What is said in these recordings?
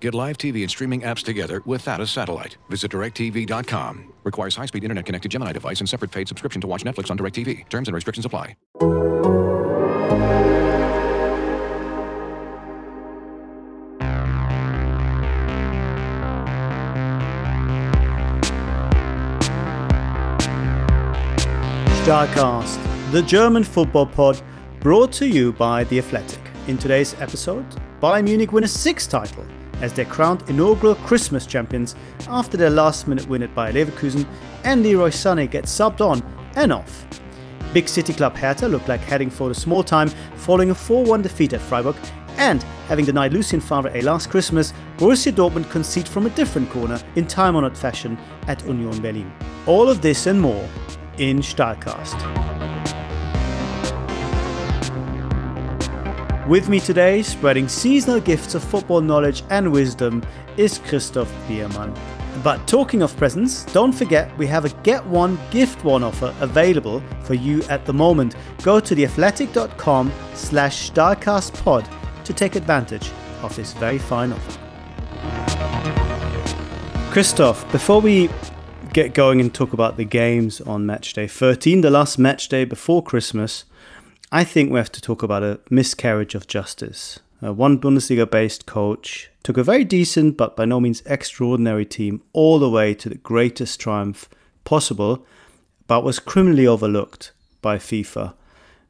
Get live TV and streaming apps together without a satellite. Visit directv.com. Requires high-speed internet-connected Gemini device and separate paid subscription to watch Netflix on DirecTV. Terms and restrictions apply. Stahlcast, the German football pod brought to you by The Athletic. In today's episode, Bayern Munich win a sixth title as their crowned inaugural Christmas champions after their last minute win at Bayer Leverkusen and Leroy Sané gets subbed on and off. Big city club Hertha looked like heading for the small time following a 4 1 defeat at Freiburg and having denied Lucien Favre a last Christmas, Borussia Dortmund concede from a different corner in time honored fashion at Union Berlin. All of this and more in Stahlcast. With me today, spreading seasonal gifts of football knowledge and wisdom, is Christoph Biermann. But talking of presents, don't forget we have a get one, gift one offer available for you at the moment. Go to theathletic.com slash stahlcastpod to take advantage of this very fine offer. Christoph, before we get going and talk about the games on match day 13, the last match day before Christmas, I think we have to talk about a miscarriage of justice. Uh, one Bundesliga based coach took a very decent but by no means extraordinary team all the way to the greatest triumph possible, but was criminally overlooked by FIFA.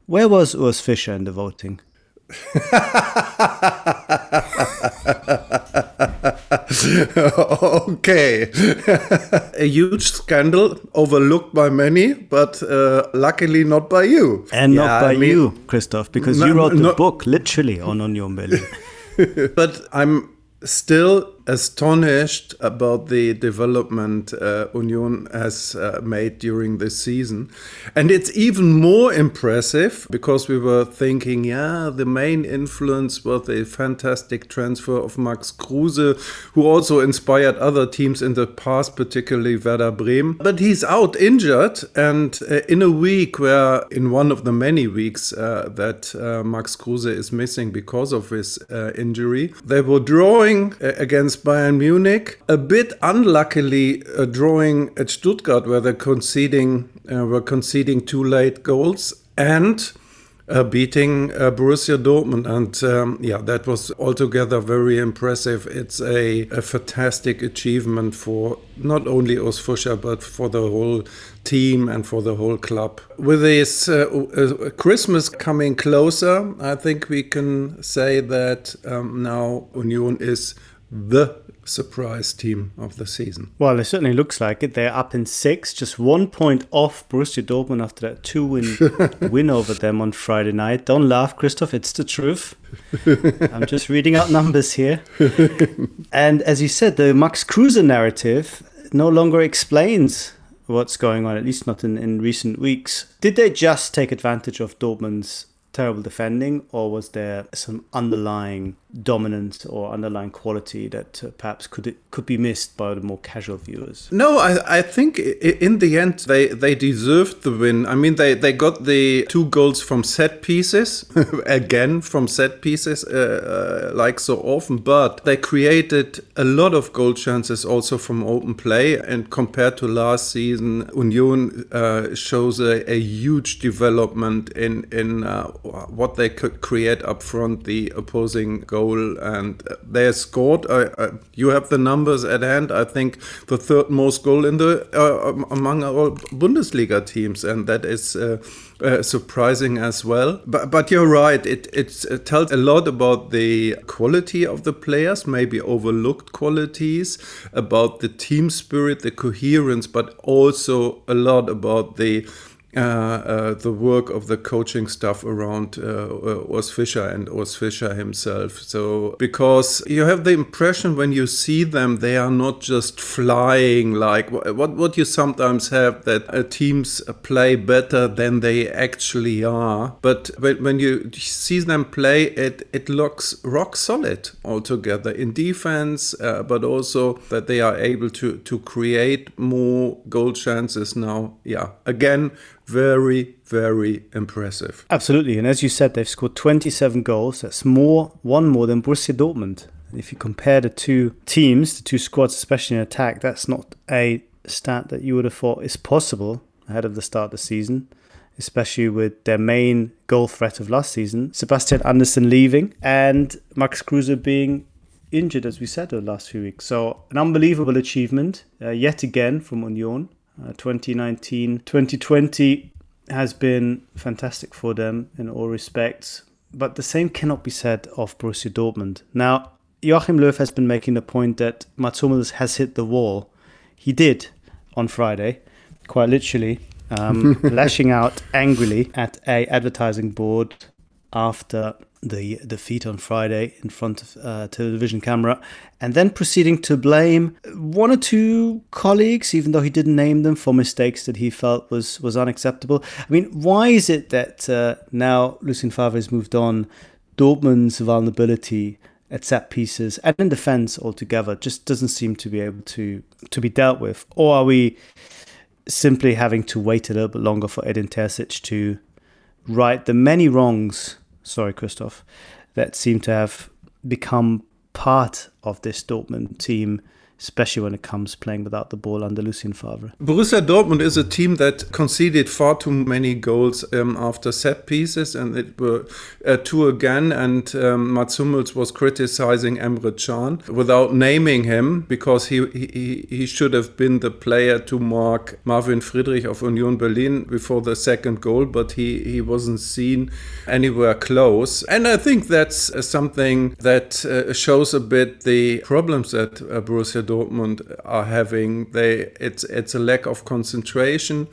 Where was Urs Fischer in the voting? okay. a huge scandal overlooked by many, but uh, luckily not by you. And yeah, not by I mean, you, Christoph, because no, you wrote the no, book literally on Union Berlin. but I'm still astonished about the development uh, Union has uh, made during this season. And it's even more impressive because we were thinking, yeah, the main influence was the fantastic transfer of Max Kruse, who also inspired other teams in the past, particularly Werder Bremen. But he's out injured, and uh, in a week where, in one of the many weeks uh, that uh, Max Kruse is missing because of his uh, injury, they were drawing against against Bayern Munich. A bit unluckily, a drawing at Stuttgart where they're conceding uh, were conceding two late goals and. Uh, beating uh, Borussia Dortmund. And um, yeah, that was altogether very impressive. It's a, a fantastic achievement for not only Fischer, but for the whole team and for the whole club. With this uh, uh, Christmas coming closer, I think we can say that um, now Union is the surprise team of the season. Well, it certainly looks like it. They're up in six, just one point off Borussia Dortmund after that two win win over them on Friday night. Don't laugh, Christoph, it's the truth. I'm just reading out numbers here. and as you said, the Max Kruse narrative no longer explains what's going on, at least not in, in recent weeks. Did they just take advantage of Dortmund's terrible defending, or was there some underlying dominance or underlying quality that uh, perhaps could could be missed by the more casual viewers? No, I, I think in the end they, they deserved the win. I mean, they, they got the two goals from set pieces, again from set pieces, uh, uh, like so often, but they created a lot of goal chances also from open play. And compared to last season, Union uh, shows a, a, huge development in, in uh, what they could create up front, the opposing goal and they scored. you have the numbers at hand. I think the third most goal in the uh, among all Bundesliga teams, and that is. Uh, uh, surprising as well. But, but you're right, it, it tells a lot about the quality of the players, maybe overlooked qualities, about the team spirit, the coherence, but also a lot about the uh, uh, the work of the coaching staff around uh, Urs Fischer and Urs Fischer himself. So, because you have the impression when you see them, they are not just flying like what, what you sometimes have that uh, teams play better than they actually are. But when, when you see them play, it, it looks rock solid altogether in defense, uh, but also that they are able to, to create more goal chances now. Yeah, again, very, very impressive. Absolutely. And as you said, they've scored 27 goals. That's more, one more than Borussia Dortmund. And If you compare the two teams, the two squads, especially in attack, that's not a stat that you would have thought is possible ahead of the start of the season, especially with their main goal threat of last season, Sebastian Andersson leaving and Max Kruse being injured, as we said, the last few weeks. So, an unbelievable achievement uh, yet again from Union. Uh, 2019 2020 has been fantastic for them in all respects, but the same cannot be said of Borussia Dortmund. Now, Joachim Löw has been making the point that Mats Hummels has hit the wall. He did on Friday, quite literally, um, lashing out angrily at a advertising board after the defeat on Friday in front of a television camera, and then proceeding to blame one or two colleagues, even though he didn't name them, for mistakes that he felt was was unacceptable. I mean, why is it that uh, now Lucien Favre has moved on, Dortmund's vulnerability at set pieces and in defense altogether just doesn't seem to be able to to be dealt with, or are we simply having to wait a little bit longer for Edin Terzic to right the many wrongs sorry, Christoph, that seem to have become part of this Dortmund team especially when it comes playing without the ball under Lucien Favre. Borussia Dortmund is a team that conceded far too many goals um, after set pieces, and it were uh, two again. And um, Mats Hummels was criticizing Emre Can without naming him because he, he he should have been the player to mark Marvin Friedrich of Union Berlin before the second goal, but he he wasn't seen anywhere close. And I think that's uh, something that uh, shows a bit the problems that uh, Borussia Dortmund are having. They it's it's a lack of concentration.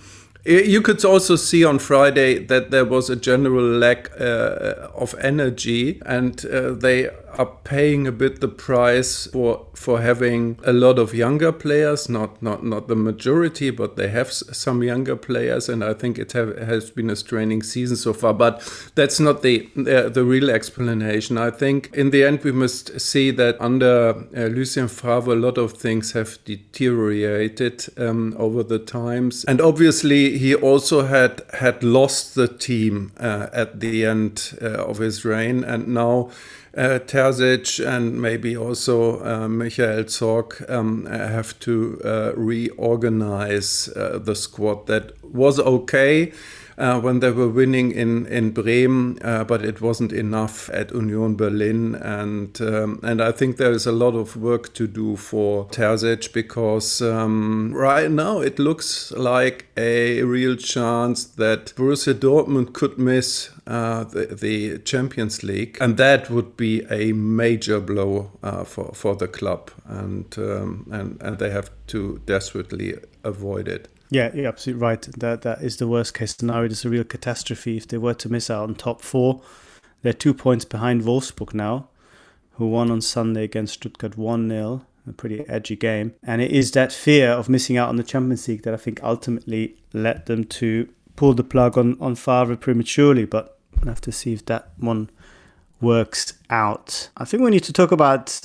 You could also see on Friday that there was a general lack uh, of energy, and uh, they are paying a bit the price for for having a lot of younger players. Not not not the majority, but they have some younger players, and I think it have, has been a straining season so far. But that's not the uh, the real explanation. I think in the end we must see that under uh, Lucien Favre, a lot of things have deteriorated um, over the times, and obviously he also had had lost the team uh, at the end uh, of his reign, and now uh, Terzic and maybe also uh, Michael Zorc um, have to uh, reorganize uh, the squad. That was okay uh, when they were winning in in Bremen, uh, but it wasn't enough at Union Berlin, and um, and I think there is a lot of work to do for Terzic because um, right now it looks like a real chance that Borussia Dortmund could miss uh, the, the, Champions League, and that would be a major blow uh, for for the club, and um, and and they have to desperately avoid it. Yeah, you're absolutely right. That that is the worst case scenario. It's a real catastrophe if they were to miss out on top four. They're two points behind Wolfsburg now, who won on Sunday against Stuttgart 1 0. A pretty edgy game. And it is that fear of missing out on the Champions League that I think ultimately led them to pull the plug on, on Favre prematurely. But we'll have to see if that one works out. I think we need to talk about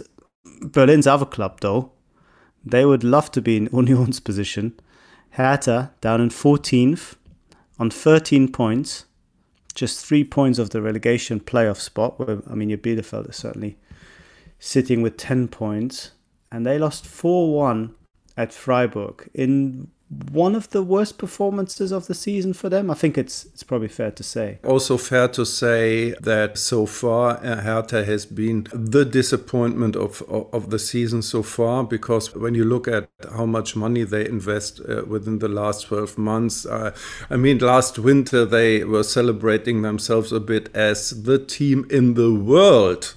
Berlin's other club, though. They would love to be in Union's position Hertha down in 14th on 13 points, just three points of the relegation playoff spot. Where, I mean, your Bielefeld is certainly sitting with 10 points. And they lost 4 1 at Freiburg in one of the worst performances of the season for them. I think it's it's probably fair to say. Also fair to say that so far uh, Hertha has been the disappointment of, of, the season so far because when you look at how much money they invest uh, within the last 12 months, uh, I mean last winter they were celebrating themselves a bit as the team in the world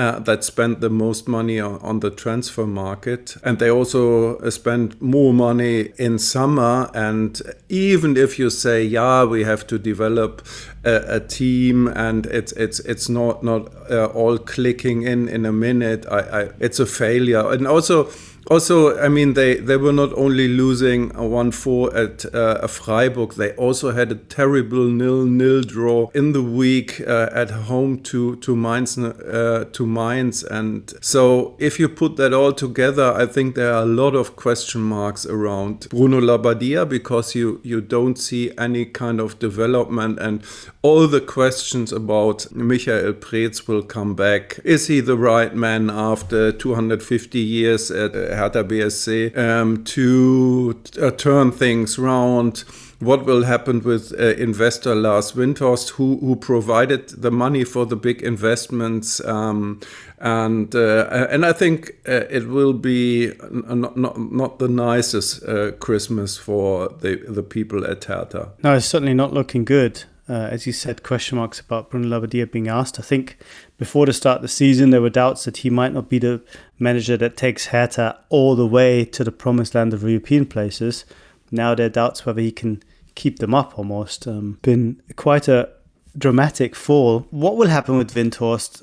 uh, that spend the most money on, on, the transfer market. And they also uh, spend more money in summer. And even if you say, yeah, we have to develop a, a team and it's it's it's not not uh, all clicking in in a minute, I, I, it's a failure. And also also, I mean, they, they were not only losing a 1 4 at uh, Freiburg, they also had a terrible nil nil draw in the week uh, at home to, to, Mainz, uh, to Mainz. And so, if you put that all together, I think there are a lot of question marks around Bruno Labbadia because you, you don't see any kind of development. And all the questions about Michael Preetz will come back. Is he the right man after 250 years at uh, Hertha BSC um, to uh, turn things around? What will happen with uh, investor Lars Windhorst, who, who provided the money for the big investments? Um, and uh, and I think uh, it will be not, not, not the nicest uh, Christmas for the, the people at Hertha. No, it's certainly not looking good uh, as you said, question marks about Bruno Labbadia being asked. I think before the start of the season, there were doubts that he might not be the manager that takes Hertha all the way to the promised land of European places. Now there are doubts whether he can keep them up almost. Um, been quite a dramatic fall. What will happen with Windhorst?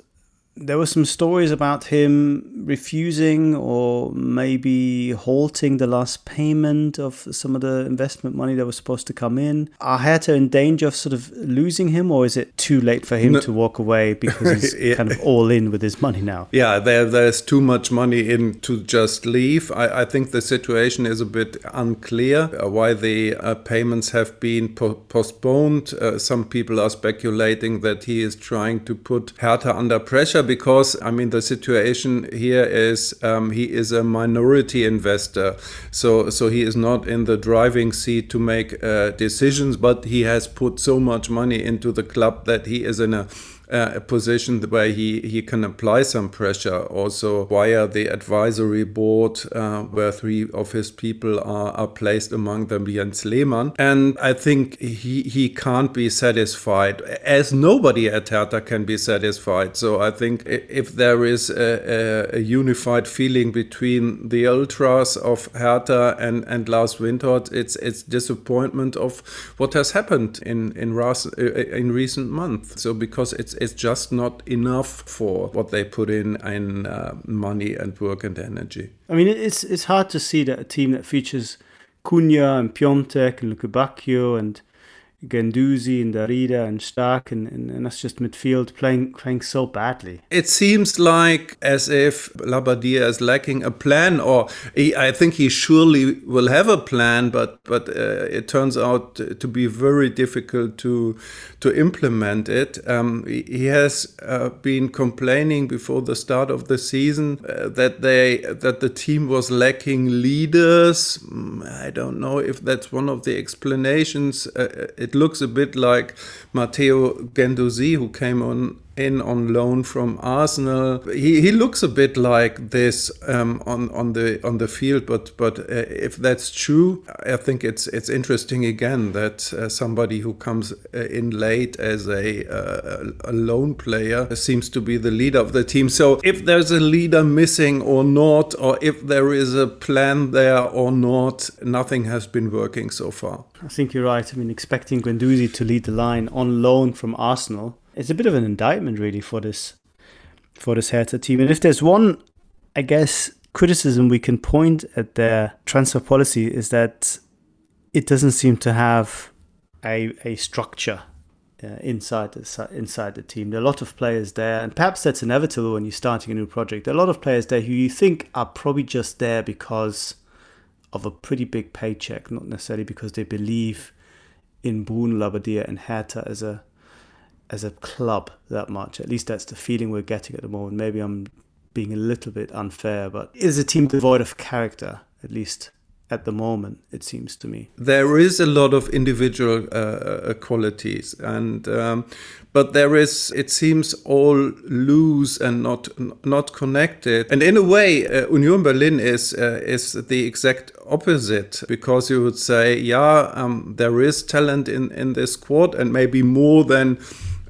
There were some stories about him refusing or maybe halting the last payment of some of the investment money that was supposed to come in. Are Hertha in danger of sort of losing him, or is it too late for him no. to walk away because he's yeah. kind of all in with his money now? Yeah, there, there's too much money in to just leave. I, I think the situation is a bit unclear uh, why the uh, payments have been po- postponed. Uh, some people are speculating that he is trying to put Hertha under pressure because I mean the situation here is um, he is a minority investor, so so he is not in the driving seat to make uh, decisions, but he has put so much money into the club that he is in a uh, a position where he, he can apply some pressure also via the advisory board, uh, where three of his people are, are placed among them, Jens Lehmann. And I think he, he can't be satisfied, as nobody at Hertha can be satisfied. So I think if there is a, a, a unified feeling between the ultras of Hertha and, and Lars Windhorst, it's, it's disappointment of what has happened in, in, in recent months. So because it's it's just not enough for what they put in in uh, money and work and energy. I mean, it's it's hard to see that a team that features Cunha and Piątek and Lukebakio and Guendouzi and Darida and Stark and, and, and, that's just midfield playing playing so badly. It seems like as if Labbadia is lacking a plan, or he, I think he surely will have a plan, but but uh, it turns out to be very difficult to to implement it. Um, he has uh, been complaining before the start of the season uh, that they that the team was lacking leaders. Mm, I don't know if that's one of the explanations. It looks a bit like Matteo Guendouzi, who came on in on loan from Arsenal. He, he looks a bit like this um, on on the on the field, but but uh, if that's true, I think it's it's interesting again that uh, somebody who comes uh, in late as a, uh, a loan player seems to be the leader of the team. So if there's a leader missing or not, or if there is a plan there or not, nothing has been working so far. I think you're right. I mean, expecting Guendouzi to lead the line on loan from Arsenal it's a bit of an indictment really for this for this Hertha team. And if there's one, I guess, criticism we can point at their transfer policy is that it doesn't seem to have a a structure uh, inside the inside the team. There are a lot of players there, and perhaps that's inevitable when you're starting a new project. There are a lot of players there who you think are probably just there because of a pretty big paycheck, not necessarily because they believe in Bruno Labbadia and Hertha as a as a club that much. At least that's the feeling we're getting at the moment. Maybe I'm being a little bit unfair, but is a team devoid of character, at least at the moment, it seems to me. There is a lot of individual uh, uh qualities, and um, but there is, it seems, all loose and not not connected. And in a way, uh, Union Berlin is uh, is the exact opposite because you would say, yeah, um, there is talent in in this squad, and maybe more than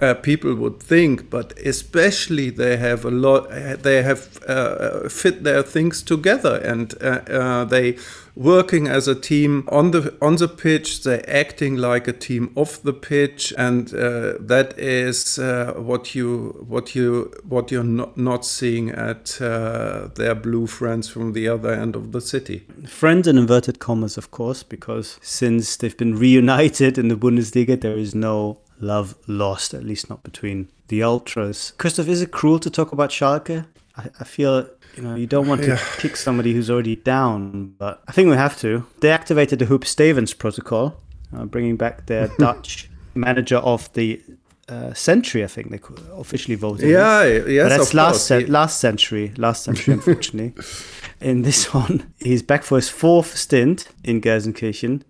uh, people would think, but especially they have a lot. They have uh, fit their things together, and uh, uh, they working as a team on the on the pitch. They're acting like a team off the pitch, and uh, that is uh, what you what you what you're not, not seeing at uh, their blue friends from the other end of the city. Friends in inverted commas, of course, because since they've been reunited in the Bundesliga, there is no love lost, at least not between the ultras. Christoph, is it cruel to talk about Schalke? I, I feel you know you don't want to Yeah. kick somebody who's already down, but I think we have to. They activated the Huub Stevens protocol, uh, bringing back their Dutch manager of the uh, century. I think they officially voted. Yeah, yes, but that's of last cen- last century. Last century, unfortunately. in this one, he's back for his fourth stint in Gelsenkirchen,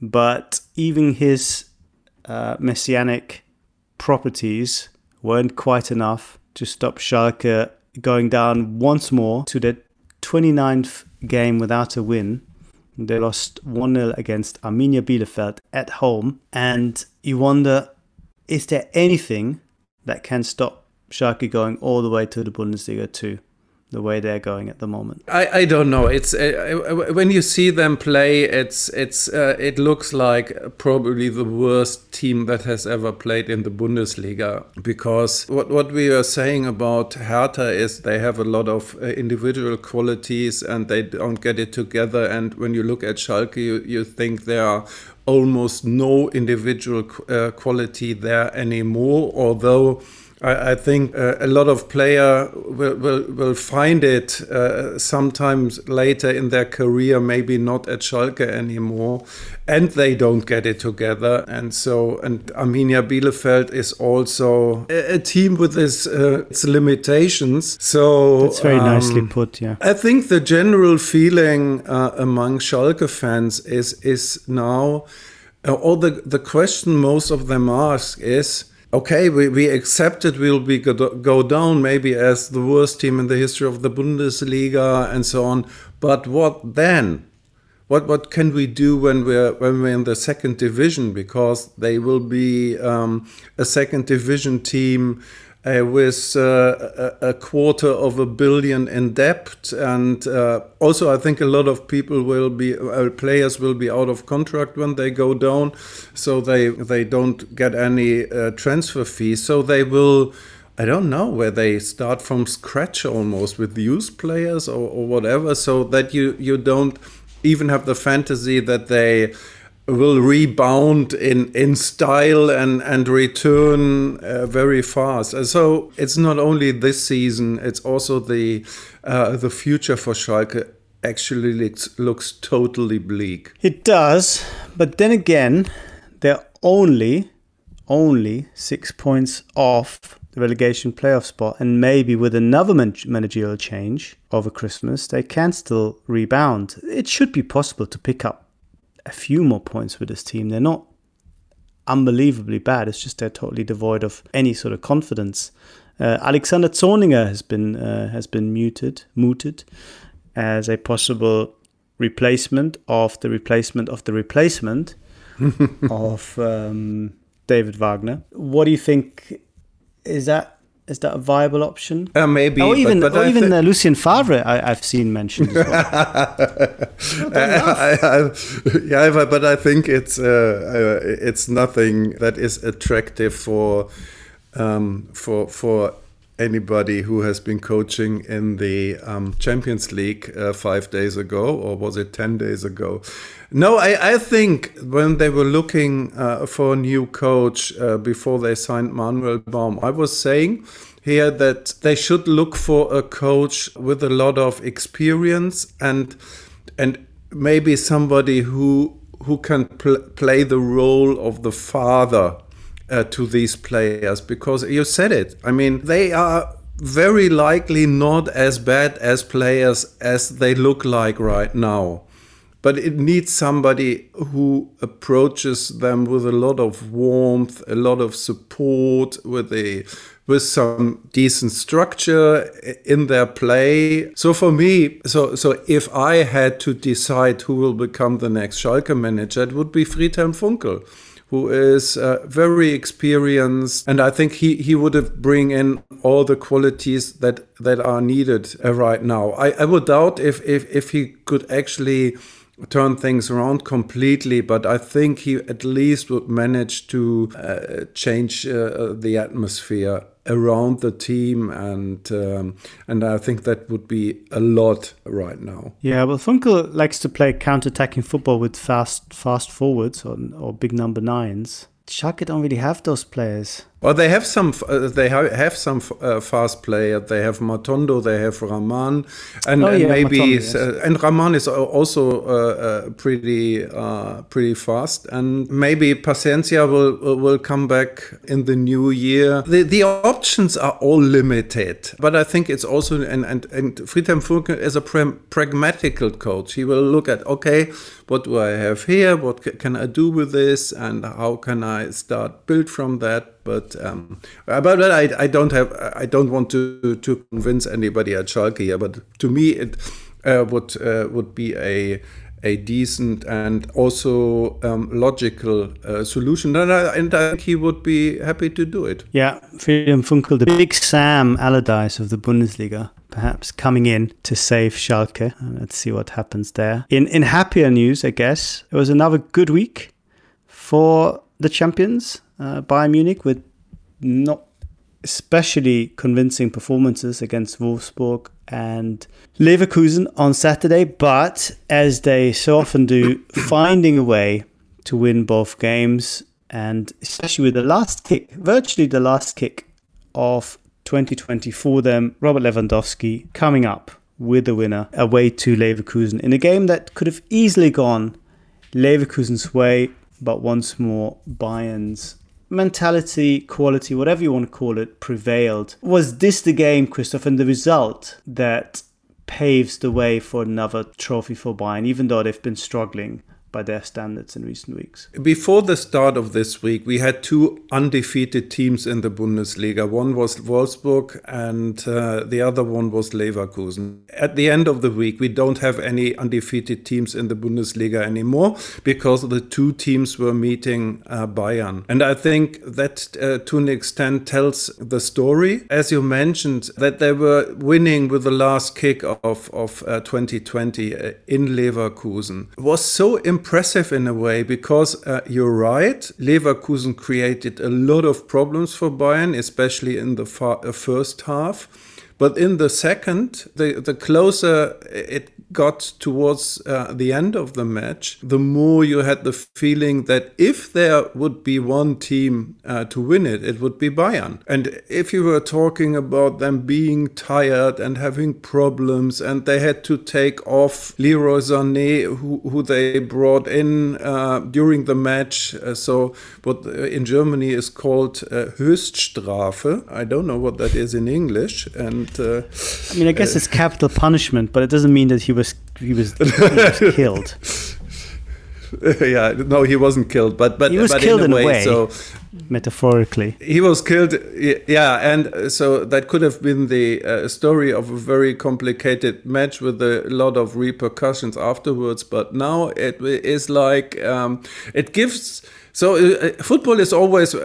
but even his uh, messianic properties weren't quite enough to stop Schalke going down once more to the 29th game without a win. They lost 1 0 against Arminia Bielefeld at home. And you wonder is there anything that can stop Schalke going all the way to the Bundesliga 2? The way they're going at the moment. I, I don't know. It's uh, when you see them play, it's it's uh, it looks like probably the worst team that has ever played in the Bundesliga. Because what what we are saying about Hertha is they have a lot of uh, individual qualities and they don't get it together. And when you look at Schalke, you, you think there are almost no individual uh, quality there anymore. Although I, I think uh, a lot of player will, will, will find it uh, sometimes later in their career, maybe not at Schalke anymore, and they don't get it together. And so, and Arminia Bielefeld is also a, a team with its, uh, its limitations. So That's very nicely um, put, yeah. I think the general feeling uh, among Schalke fans is is now, uh, or the the question most of them ask is, okay, we, we accept it, we'll be go, go down maybe as the worst team in the history of the Bundesliga and so on, but what then? What what can we do when we're when we're in the second division? Because they will be um, a second division team uh, with uh, a, quarter of a billion in debt, and uh, also I think a lot of people will be uh, players will be out of contract when they go down, so they they don't get any uh, transfer fees. So they will. I don't know where they start from scratch almost with youth players or, or whatever, so that you you don't even have the fantasy that they will rebound in in style and and return uh, very fast. And so it's not only this season; it's also the uh, the future for Schalke. Actually, looks, looks totally bleak. It does, but then again, they're only only six points off the relegation playoff spot, and maybe with another man- managerial change over Christmas, they can still rebound. It should be possible to pick up a few more points with this team. They're not unbelievably bad. It's just they're totally devoid of any sort of confidence. Uh, Alexander Zorniger has been uh, has been muted mooted as a possible replacement of the replacement of the replacement of um, David Wagner. What do you think? Is that is that a viable option? Uh, maybe, or even but, but or even thi- uh, Lucien Favre, I, I've seen mentioned. As well. I, I, yeah, but, but I think it's uh, uh, it's nothing that is attractive for um, for for anybody who has been coaching in the um, Champions League uh, five days ago, or was it ten days ago? No, I, I think when they were looking uh, for a new coach uh, before they signed Manuel Baum, I was saying here that they should look for a coach with a lot of experience and and maybe somebody who who can pl- play the role of the father uh, to these players because you said it. I mean they are very likely not as bad as players as they look like right now. But it needs somebody who approaches them with a lot of warmth, a lot of support, with a with some decent structure in their play. So for me, so so if I had to decide who will become the next Schalke manager, it would be Friedhelm Funkel, who is uh, very experienced, and I think he, he would have bring in all the qualities that that are needed uh, right now. I, I would doubt if, if if he could actually turn things around completely, but I think he at least would manage to uh, change uh, the atmosphere around the team, and um, and I think that would be a lot right now. Yeah, well, Funkel likes to play counter-attacking football with fast fast forwards or, or big number nines. Schalke don't really have those players. Well, they have some. Uh, they ha have some uh, fast player. They have Matondo. They have Raman, and, Oh, and yeah, maybe Matondo, yes. uh, and Raman is also uh, uh, pretty uh, pretty fast. And maybe Paciencia will will come back in the new year. The the options are all limited, but I think it's also and and and Friedhelm Funkel is a pragmatical coach. He will look at okay, what do I have here? What ca- can I do with this? And how can I start build from that? But um, about that, I, I don't have I don't want to to convince anybody at Schalke here. But to me, it uh, would uh, would be a a decent and also um, logical uh, solution, and I, and I think he would be happy to do it. Yeah, Friedhelm Funkel, the big Sam Allardyce of the Bundesliga, perhaps coming in to save Schalke. Uh, Let's see what happens there. In in happier news, I guess it was another good week for the champions, uh, Bayern Munich, with not especially convincing performances against Wolfsburg and Leverkusen on Saturday, but as they so often do, finding a way to win both games, and especially with the last kick, virtually the last kick of 2020 for them, Robert Lewandowski coming up with the winner away to Leverkusen in a game that could have easily gone Leverkusen's way, but once more Bayern's mentality, quality, whatever you want to call it, prevailed. Was this the game, Christoph, and the result that paves the way for another trophy for Bayern, even though they've been struggling by their standards in recent weeks? Before the start of this week, we had two undefeated teams in the Bundesliga. One was Wolfsburg, and uh, the other one was Leverkusen. At the end of the week, we don't have any undefeated teams in the Bundesliga anymore because the two teams were meeting uh, Bayern. And I think that uh, to an extent tells the story. As you mentioned, that they were winning with the last kick of, of uh, 2020 uh, in Leverkusen was so impressive in a way because uh, you're right, Leverkusen created a lot of problems for Bayern, especially in the far, uh, first half. But in the second, the, the closer it got towards uh, the end of the match, the more you had the feeling that if there would be one team uh, to win it, it would be Bayern. And if you were talking about them being tired and having problems, and they had to take off Leroy Sané, who, who they brought in uh, during the match, uh, so what uh, in Germany is called uh, Höchststrafe. I don't know what that is in English, and uh, I mean, I guess it's capital punishment, but it doesn't mean that he was he was, he was killed. yeah, no, he wasn't killed, but but He was but killed in a way. way. So Metaphorically, he was killed. Yeah, and uh, so that could have been the uh, story of a very complicated match with a lot of repercussions afterwards. But now it is like um, it gives. So uh, football is always uh,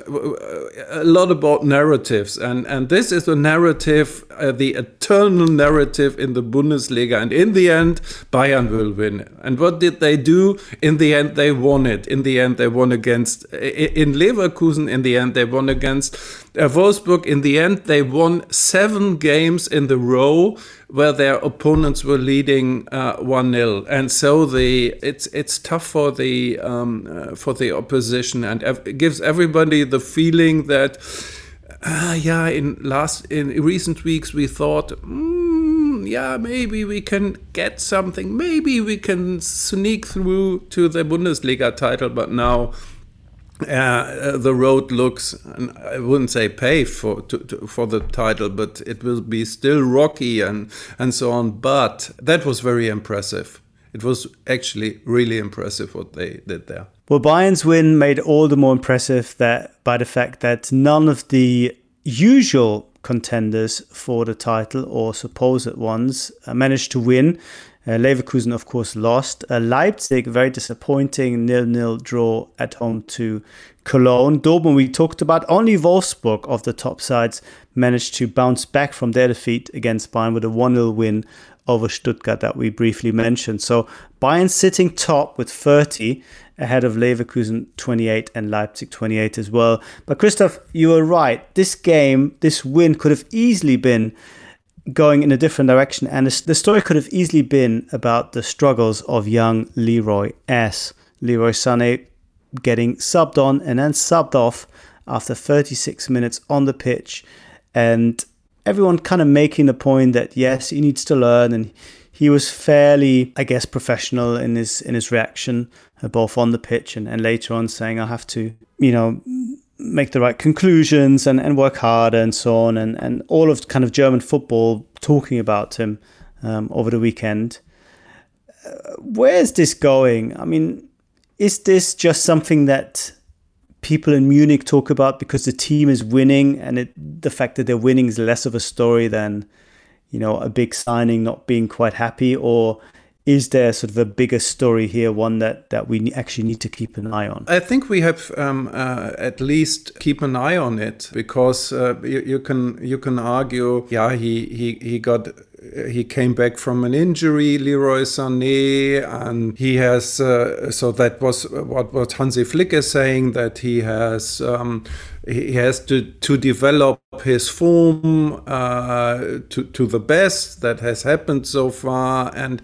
a lot about narratives, and and this is a narrative, uh, the eternal narrative in the Bundesliga. And in the end, Bayern will win. And what did they do? In the end, they won it. In the end, they won against in Leverkusen. In the end, they won against uh, Wolfsburg. In the end, they won seven games in the row where their opponents were leading uh, one 0 and so the it's it's tough for the um, uh, for the opposition, and it gives everybody the feeling that. Uh, yeah, in last in recent weeks we thought, mm, yeah, maybe we can get something. Maybe we can sneak through to the Bundesliga title. But now uh, the road looks i wouldn't say paved for to, to, for the title, but it will be still rocky and and so on. But that was very impressive. It was actually really impressive what they did there. Well, Bayern's win made all the more impressive that by the fact that none of the usual contenders for the title or supposed ones uh, managed to win. Uh, Leverkusen, of course, lost. Uh, Leipzig, very disappointing, nil-nil draw at home to Cologne. Dortmund, we talked about. Only Wolfsburg of the top sides managed to bounce back from their defeat against Bayern with a 1-0 win over Stuttgart that we briefly mentioned. So Bayern sitting top with 30 ahead of Leverkusen 28 and Leipzig 28 as well. But Christoph, you were right. This game, this win could have easily been going in a different direction. And the story could have easily been about the struggles of young Leroy S. Leroy Sané getting subbed on and then subbed off after 36 minutes on the pitch. And everyone kind of making the point that yes, he needs to learn and he was fairly, I guess, professional in his in his reaction, both on the pitch and, and later on saying I have to, you know, make the right conclusions and, and work harder and so on and, and all of kind of German football talking about him um, over the weekend. Uh, where's this going? I mean, is this just something that people in Munich talk about because the team is winning and it, the fact that they're winning is less of a story than, you know, a big signing not being quite happy? Or is there sort of a bigger story here, one that, that we actually need to keep an eye on? I think we have um, uh, at least keep an eye on it because uh, you, you, can you can argue, yeah, he he he got he came back from an injury, Leroy Sané, and he has. Uh, so that was what what Hansi Flick is saying that he has um, he has to to develop his form uh, to to the best that has happened so far, and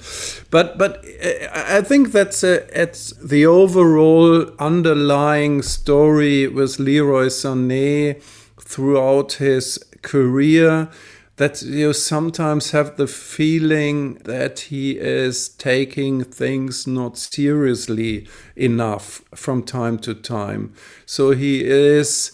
but but uh, I think that's a, it's the overall underlying story with Leroy Sané throughout his career that you sometimes have the feeling that he is taking things not seriously enough from time to time. So he is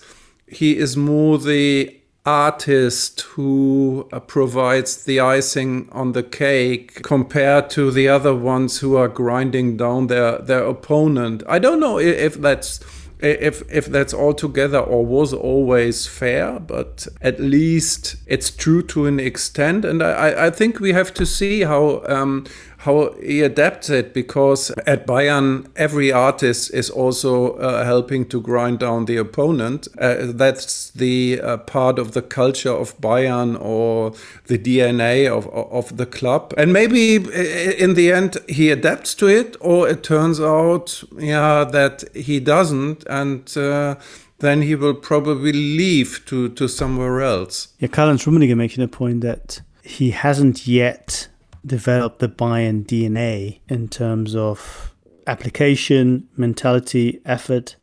he is more the artist who uh, provides the icing on the cake compared to the other ones who are grinding down their their opponent. I don't know if that's if if that's altogether or was always fair, but at least it's true to an extent. And I, I think we have to see how um, how he adapts it because at Bayern every artist is also uh, helping to grind down the opponent. Uh, that's the uh, part of the culture of Bayern or the DNA of of the club. And maybe in the end he adapts to it, or it turns out yeah that he doesn't, and uh, then he will probably leave to to somewhere else. Yeah, Karl-Heinz Rummenigge making a point that he hasn't yet develop the Bayern DNA in terms of application, mentality, effort,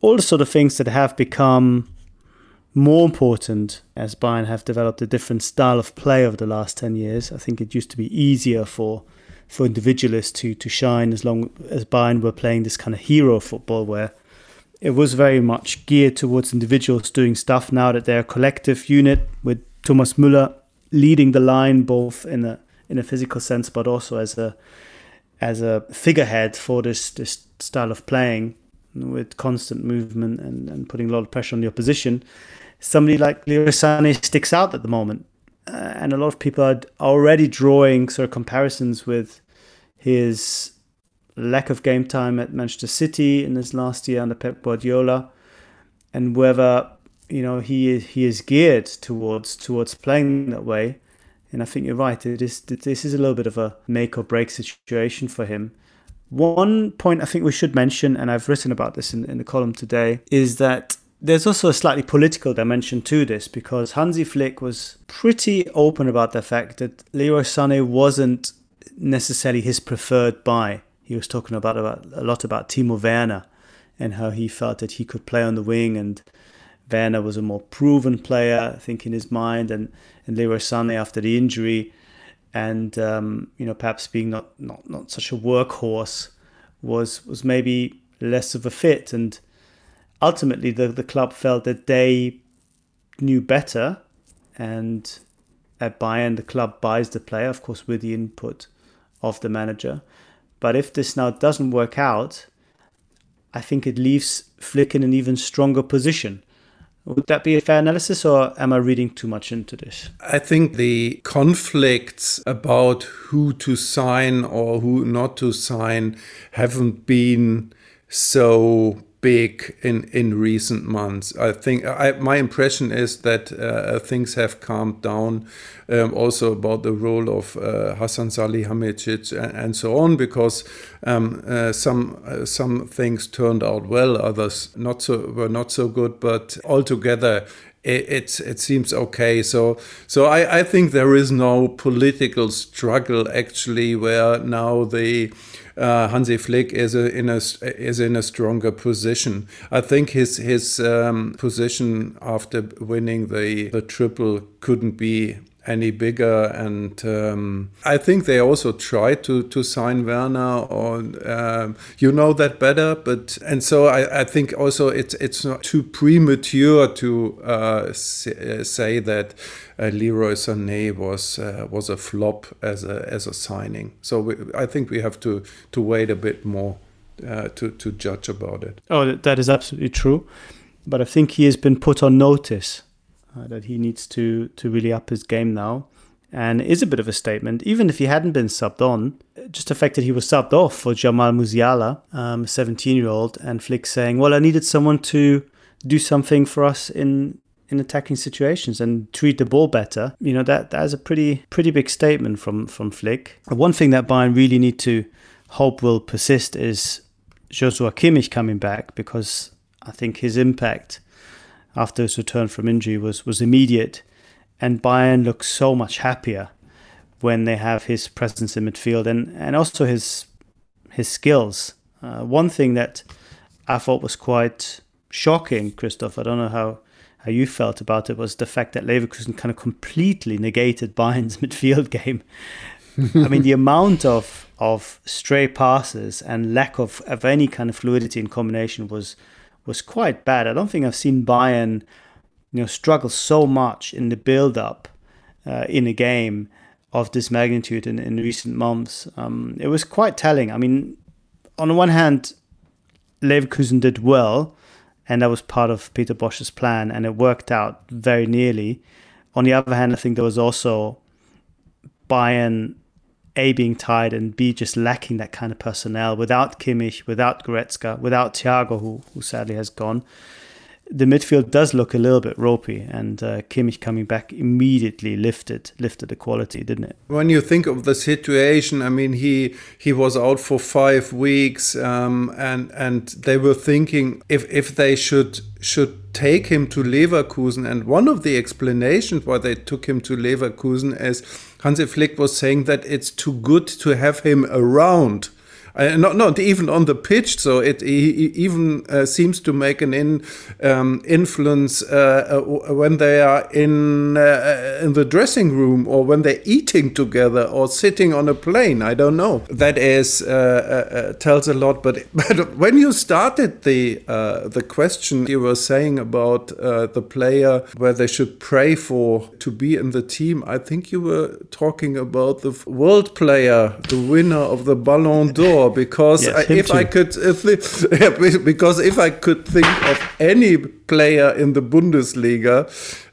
all the sort of things that have become more important as Bayern have developed a different style of play over the last 10 years. I think it used to be easier for for individualists to to shine as long as Bayern were playing this kind of hero football where it was very much geared towards individuals doing stuff now that they're a collective unit with Thomas Müller leading the line both in a in a physical sense, but also as a as a figurehead for this this style of playing with constant movement and, and putting a lot of pressure on the opposition. Somebody like Leroy Sané sticks out at the moment, uh, and a lot of people are already drawing sort of comparisons with his lack of game time at Manchester City in his last year under Pep Guardiola, and whether you know he he is geared towards towards playing that way and I think you're right. It is this is a little bit of a make or break situation for him. One point I think we should mention, and I've written about this in, in the column today, is that there's also a slightly political dimension to this because Hansi Flick was pretty open about the fact that Leroy Sané wasn't necessarily his preferred buy. He was talking about, about a lot about Timo Werner and how he felt that he could play on the wing and Werner was a more proven player, I think, in his mind, and, and Leroy Sané after the injury, and um, you know perhaps being not, not not such a workhorse was was maybe less of a fit, and ultimately the the club felt that they knew better, and at Bayern the club buys the player, of course, with the input of the manager. But if this now doesn't work out, I think it leaves Flick in an even stronger position Would that be a fair analysis, or am I reading too much into this? I think the conflicts about who to sign or who not to sign haven't been so big in in recent months. I think I, my impression is that uh, things have calmed down. Um, also about the role of uh, Hassan Salihamidzic and, and, so on, because um, uh, some uh, some things turned out well, others not so were not so good. But altogether, it, it, seems okay. So so I, I think there is no political struggle actually where now the uh, Hansi Flick is a, in a is in a stronger position. I think his his um, position after winning the the triple couldn't be any bigger. And um, I think they also tried to to sign Werner, or um, you know that better. But and so I, I think also it's it's not too premature to uh, say that uh, Leroy Sané was uh, was a flop as a as a signing. So we, I think we have to to wait a bit more uh, to to judge about it. Oh, that is absolutely true. But I think he has been put on notice uh, that he needs to to really up his game now. And is a bit of a statement, even if he hadn't been subbed on, just the fact that he was subbed off for Jamal Musiala, um, 17 year old, and Flick saying, Well, I needed someone to do something for us in in attacking situations and treat the ball better. You know that that is a pretty pretty big statement from from Flick. One thing that Bayern really need to hope will persist is Joshua Kimmich coming back because I think his impact after his return from injury was was immediate, and Bayern looks so much happier when they have his presence in midfield and and also his his skills. Uh, one thing that I thought was quite shocking, Christoph. I don't know how how you felt about it was the fact that Leverkusen kind of completely negated Bayern's midfield game. I mean, the amount of of stray passes and lack of, of any kind of fluidity in combination was was quite bad. I don't think I've seen Bayern, you know, struggle so much in the build-up uh, in a game of this magnitude in, in recent months. Um, it was quite telling. I mean, on the one hand, Leverkusen did well, and that was part of Peter Bosz's plan, and it worked out very nearly. On the other hand, I think there was also Bayern A being tired and B just lacking that kind of personnel. Without Kimmich, without Goretzka, without Thiago, who, who sadly has gone the midfield does look a little bit ropey, and uh, Kimmich coming back immediately lifted lifted the quality, didn't it? When you think of the situation, I mean, he he was out for five weeks, um, and and they were thinking if if they should should take him to Leverkusen, and one of the explanations why they took him to Leverkusen is Hansi Flick was saying that it's too good to have him around uh, not not even on the pitch. So it even uh, seems to make an in, um, influence uh, uh when they are in uh, in the dressing room or when they're eating together or sitting on a plane. I don't know. That is uh, tells a lot. But but when you started the the question you were saying about the player where they should pray for to be in the team, I think you were talking about the world player, the winner of the Ballon d'Or because yes, I, if too. I could if, because if I could think of any player in the Bundesliga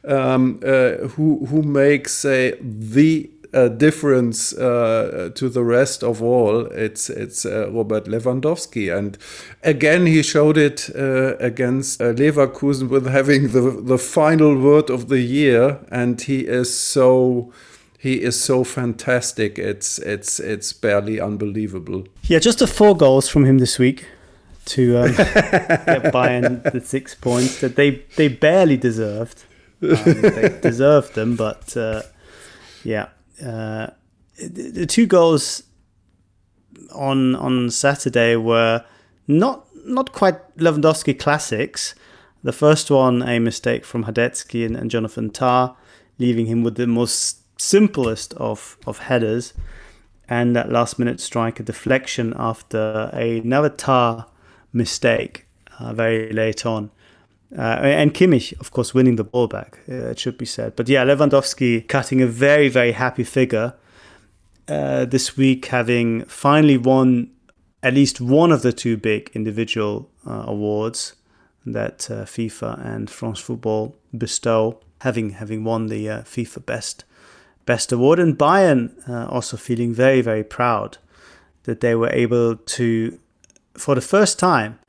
um, uh, who who makes uh, the uh, difference uh, to the rest of all, it's it's uh, Robert Lewandowski, and again he showed it uh, against Leverkusen with having the the final word of the year, and he is so he is so fantastic. It's it's it's barely unbelievable. Yeah, just the four goals from him this week to um, get Bayern the six points that they they barely deserved. Um, they deserved them, but uh, yeah, uh, the, the two goals on on Saturday were not not quite Lewandowski classics. The first one, a mistake from Hradecky and, and Jonathan Tah, leaving him with the most simplest of, of headers and that last minute striker deflection after another Tah mistake uh, very late on. Uh, and Kimmich, of course, winning the ball back, uh, it should be said. But yeah, Lewandowski cutting a very, very happy figure uh, this week, having finally won at least one of the two big individual uh, awards that uh, FIFA and France Football bestow, having having won the FIFA Best Best Award, and Bayern uh, also feeling very very proud that they were able to, for the first time,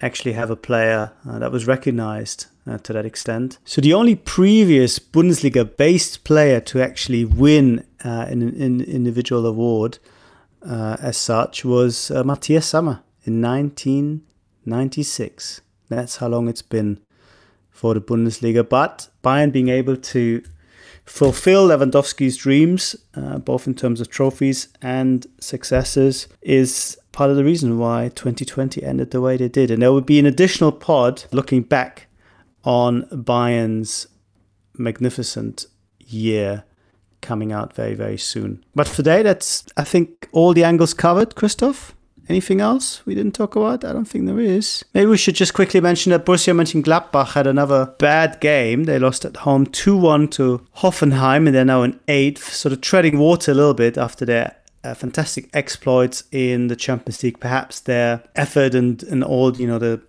actually have a player uh, that was recognized uh, to that extent. So the only previous Bundesliga-based player to actually win uh, an, an, individual award uh, as such was uh, Matthias Sammer in 1996. That's how long it's been for the Bundesliga. But Bayern being able to fulfill Lewandowski's dreams, uh, both in terms of trophies and successes, is part of the reason why 2020 ended the way they did. And there would be an additional pod looking back on Bayern's magnificent year coming out very, very soon. But for today, that's, I think, all the angles covered, Christoph. Anything else we didn't talk about? I don't think there is. Maybe we should just quickly mention that Borussia Mönchengladbach had another bad game. They lost at home 2 1 to Hoffenheim and they're now in eighth, sort of treading water a little bit after their uh, fantastic exploits in the Champions League. Perhaps their effort and, and all, you know, the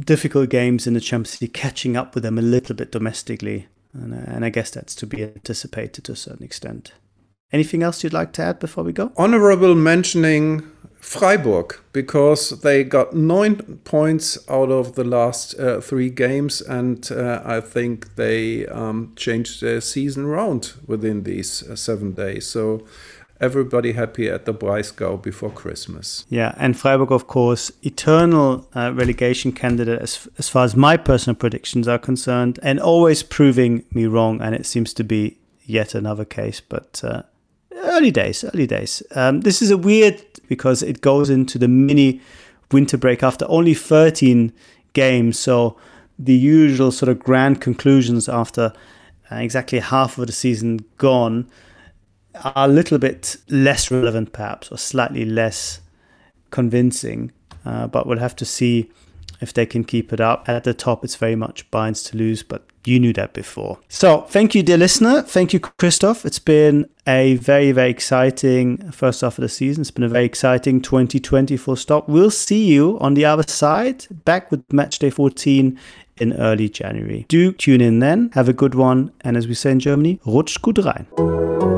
difficult games in the Champions League catching up with them a little bit domestically. And, uh, and I guess that's to be anticipated to a certain extent. Anything else you'd like to add before we go? Honorable mentioning Freiburg because they got nine points out of the last uh, three games, and uh, I think they um, changed their season round within these uh, seven days. So everybody happy at the Breisgau before Christmas. Yeah, and Freiburg, of course, eternal uh, relegation candidate as, as far as my personal predictions are concerned, and always proving me wrong. And it seems to be yet another case, but uh, early days, early days. Um, this is a weird because it goes into the mini winter break after only 13 games. So the usual sort of grand conclusions after uh, exactly half of the season gone are a little bit less relevant, perhaps, or slightly less convincing. Uh, but we'll have to see if they can keep it up. At the top, it's very much Bayern's to lose, but you knew that before. So, thank you, dear listener. Thank you, Christoph. It's been a very, very exciting first half of the season. It's been a very exciting 2020 full stop. We'll see you on the other side, back with Matchday 14 in early January. Do tune in then. Have a good one. And as we say in Germany, rutsch gut rein.